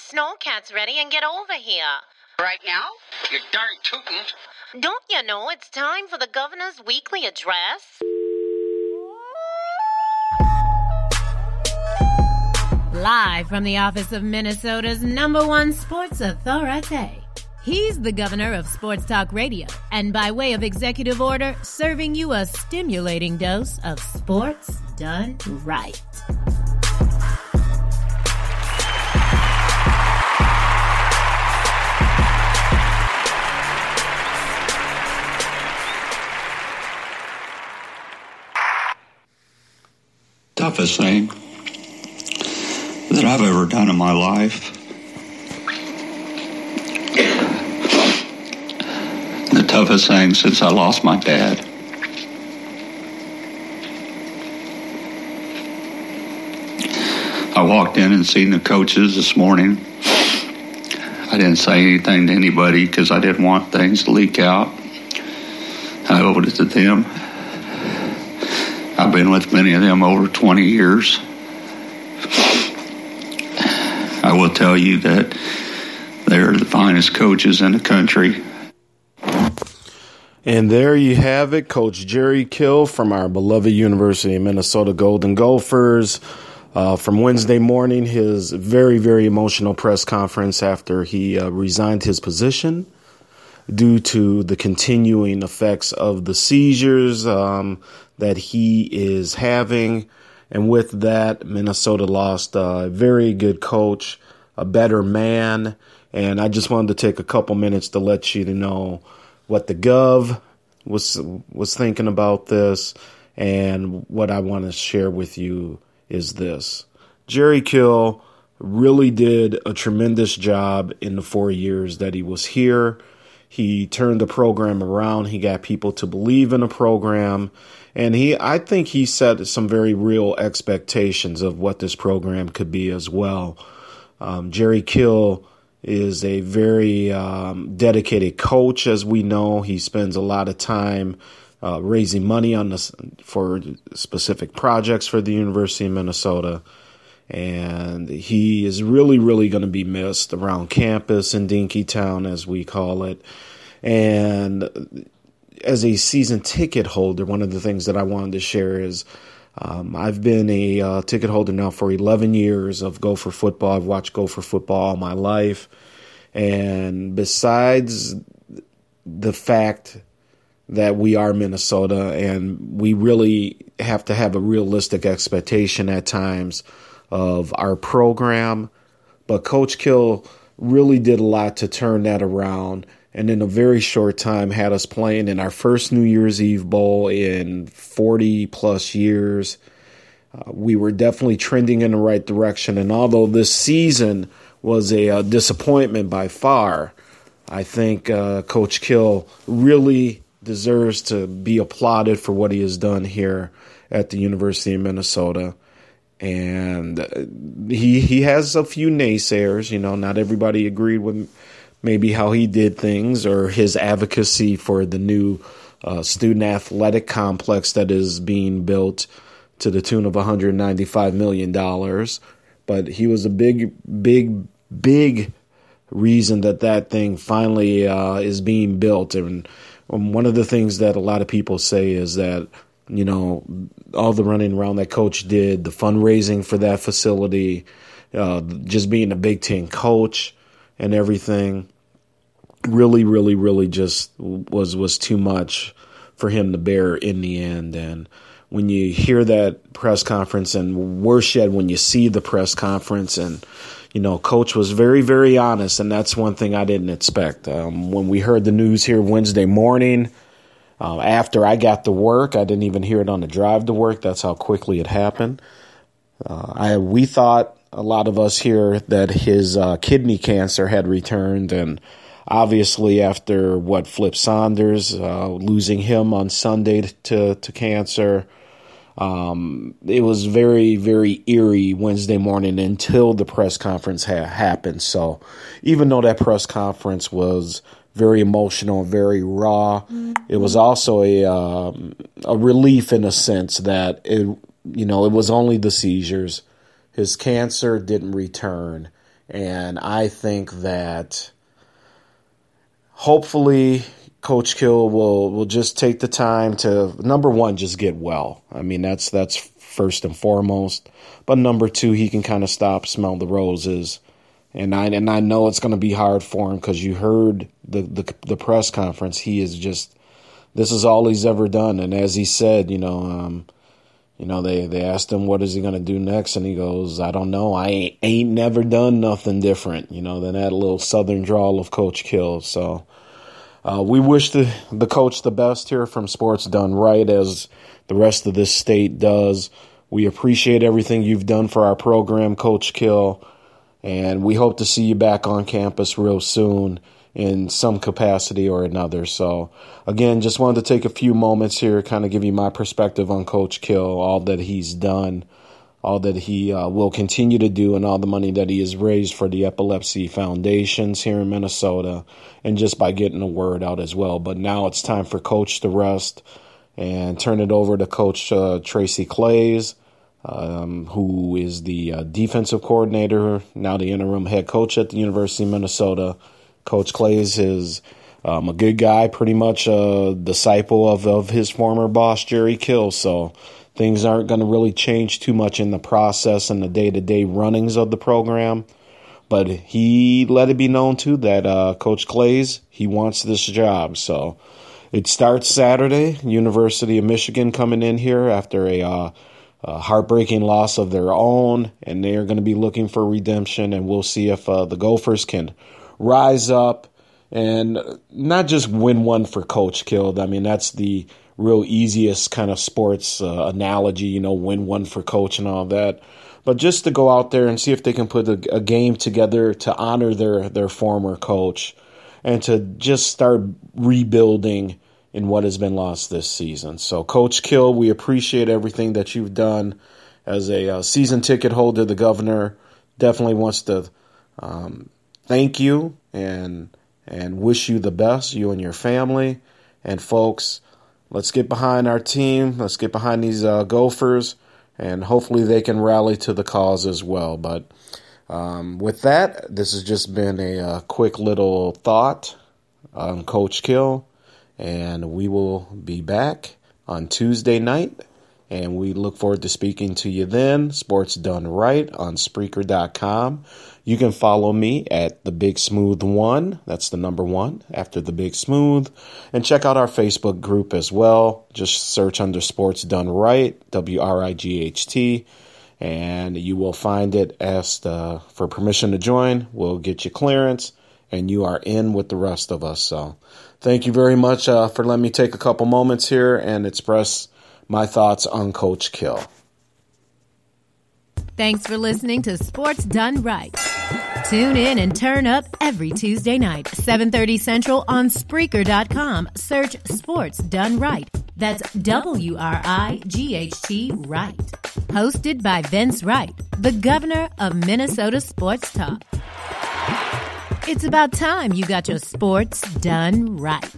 your snowcats ready and get over here. Right now? You darn tootin'. Don't you know it's time for the governor's weekly address? Live from the office of Minnesota's number one sports authority. He's the governor of Sports Talk Radio, and by way of executive order, serving you a stimulating dose of sports done right. Toughest thing that I've ever done in my life. The toughest thing since I lost my dad. I walked in and seen the coaches this morning. I didn't say anything to anybody because I didn't want things to leak out. I owed it to them. I've been with many of them over 20 years. I will tell you that they're the finest coaches in the country. And there you have it, Coach Jerry Kill from our beloved University of Minnesota Golden Gophers. Uh, from Wednesday morning, his very, very emotional press conference after he uh, resigned his position due to the continuing effects of the seizures um, that he is having. And with that, Minnesota lost a very good coach, a better man. And I just wanted to take a couple minutes to let you to know what the Gov was was thinking about this, and what I want to share with you is this: Jerry Kill really did a tremendous job in the four years that he was here. He turned the program around. He got people to believe in the program. And he, I think he set some very real expectations of what this program could be as well. Um, Jerry Kill is a very um, dedicated coach, as we know. He spends a lot of time uh, raising money on this for specific projects for the University of Minnesota. And he is really, really going to be missed around campus in Dinkytown, as we call it. And as a season ticket holder, one of the things that I wanted to share is um, I've been a uh, ticket holder now for 11 years of Gopher football. I've watched Gopher football all my life. And besides the fact that we are Minnesota and we really have to have a realistic expectation at times of our program, but Coach Kill really did a lot to turn that around and in a very short time had us playing in our first New Year's Eve Bowl in 40 plus years. Uh, we were definitely trending in the right direction, and although this season was a, a uh, disappointment by far, I think uh, Coach Kill really deserves to be applauded for what he has done here at the University of Minnesota. And uh, he he has a few naysayers, you know. Not everybody agreed with maybe how he did things or his advocacy for the new uh, student athletic complex that is being built to the tune of 195 million dollars. But he was a big, big, big reason that that thing finally uh, is being built. And um, one of the things that a lot of people say is that you know all the running around that coach did, the fundraising for that facility, uh, just being a Big Ten coach and everything really really really just was was too much for him to bear in the end. And when you hear that press conference and worse yet when you see the press conference and you know coach was very very honest and that's one thing i didn't expect. Um, when we heard the news here wednesday morning uh, after i got to work i didn't even hear it on the drive to work that's how quickly it happened uh, I we thought a lot of us here that his uh, kidney cancer had returned, and obviously after what Flip Saunders uh, losing him on Sunday to to cancer, um, it was very very eerie Wednesday morning until the press conference ha- happened. So even though that press conference was very emotional, very raw, mm-hmm. it was also a um, a relief in a sense that it you know it was only the seizures his cancer didn't return, And I think that hopefully Coach Kill will will just take the time to number one, just get well. I mean, that's that's first and foremost. But number two, he can kind of stop, smell the roses, and I and I know it's going to be hard for him because you heard the, the the press conference. He is just this is all he's ever done, and as he said, you know. Um, you know, they, they asked him what is he gonna do next, and he goes, "I don't know. I ain't, ain't never done nothing different." You know, than that little southern drawl of Coach Kill. So, uh, we wish the, the coach the best here from Sports Done Right, as the rest of this state does. We appreciate everything you've done for our program, Coach Kill, and we hope to see you back on campus real soon in some capacity or another. So, again, just wanted to take a few moments here, kind of give you my perspective on Coach Kill, all that he's done all that he uh, will continue to do and all the money that he has raised for the epilepsy foundations here in Minnesota and just by getting the word out as well. But now it's time for coach to rest and turn it over to coach uh, Tracy Claeys, um, who is the uh, defensive coordinator, now the interim head coach at the University of Minnesota. Coach Claeys is um, a good guy, pretty much a disciple of, of his former boss, Jerry Kill. So, Things aren't going to really change too much in the process and the day to day runnings of the program. But he let it be known too that uh, Coach Claeys, he wants this job. So it starts Saturday. University of Michigan coming in here after a, uh, heartbreaking loss of their own, and they are going to be looking for redemption. And we'll see if uh, the Gophers can rise up and not just win one for Coach Killed. I mean, that's the real easiest kind of sports uh, analogy, you know, win one for coach and all that. But just to go out there and see if they can put a, a game together to honor their their former coach and to just start rebuilding in what has been lost this season. So, Coach Kill, we appreciate everything that you've done as a uh, season ticket holder. The governor definitely wants to um, thank you and and wish you the best, you and your family. And folks, let's get behind our team. Let's get behind these uh, Gophers, and hopefully they can rally to the cause as well. But um, with that, this has just been a, a uh, quick little thought on Coach Kill, and we will be back on Tuesday night. And we look forward to speaking to you then. Sports Done Right on Spreaker.com. You can follow me at the Big Smooth One. That's the number one after the Big Smooth. And check out our Facebook group as well. Just search under Sports Done Right, W R I G H T, and you will find it. Ask uh, for permission to join. We'll get you clearance, and you are in with the rest of us. So, thank you very much uh, for letting me take a couple moments here and express my thoughts on Coach Kill. Thanks for listening to Sports Done Right. Tune in and turn up every Tuesday night, 7:30 Central on Spreaker.com. Search Sports Done Right. That's W R I G H T Right. Hosted by Vince Wright, the governor of Minnesota Sports Talk. It's about time you got your sports done right.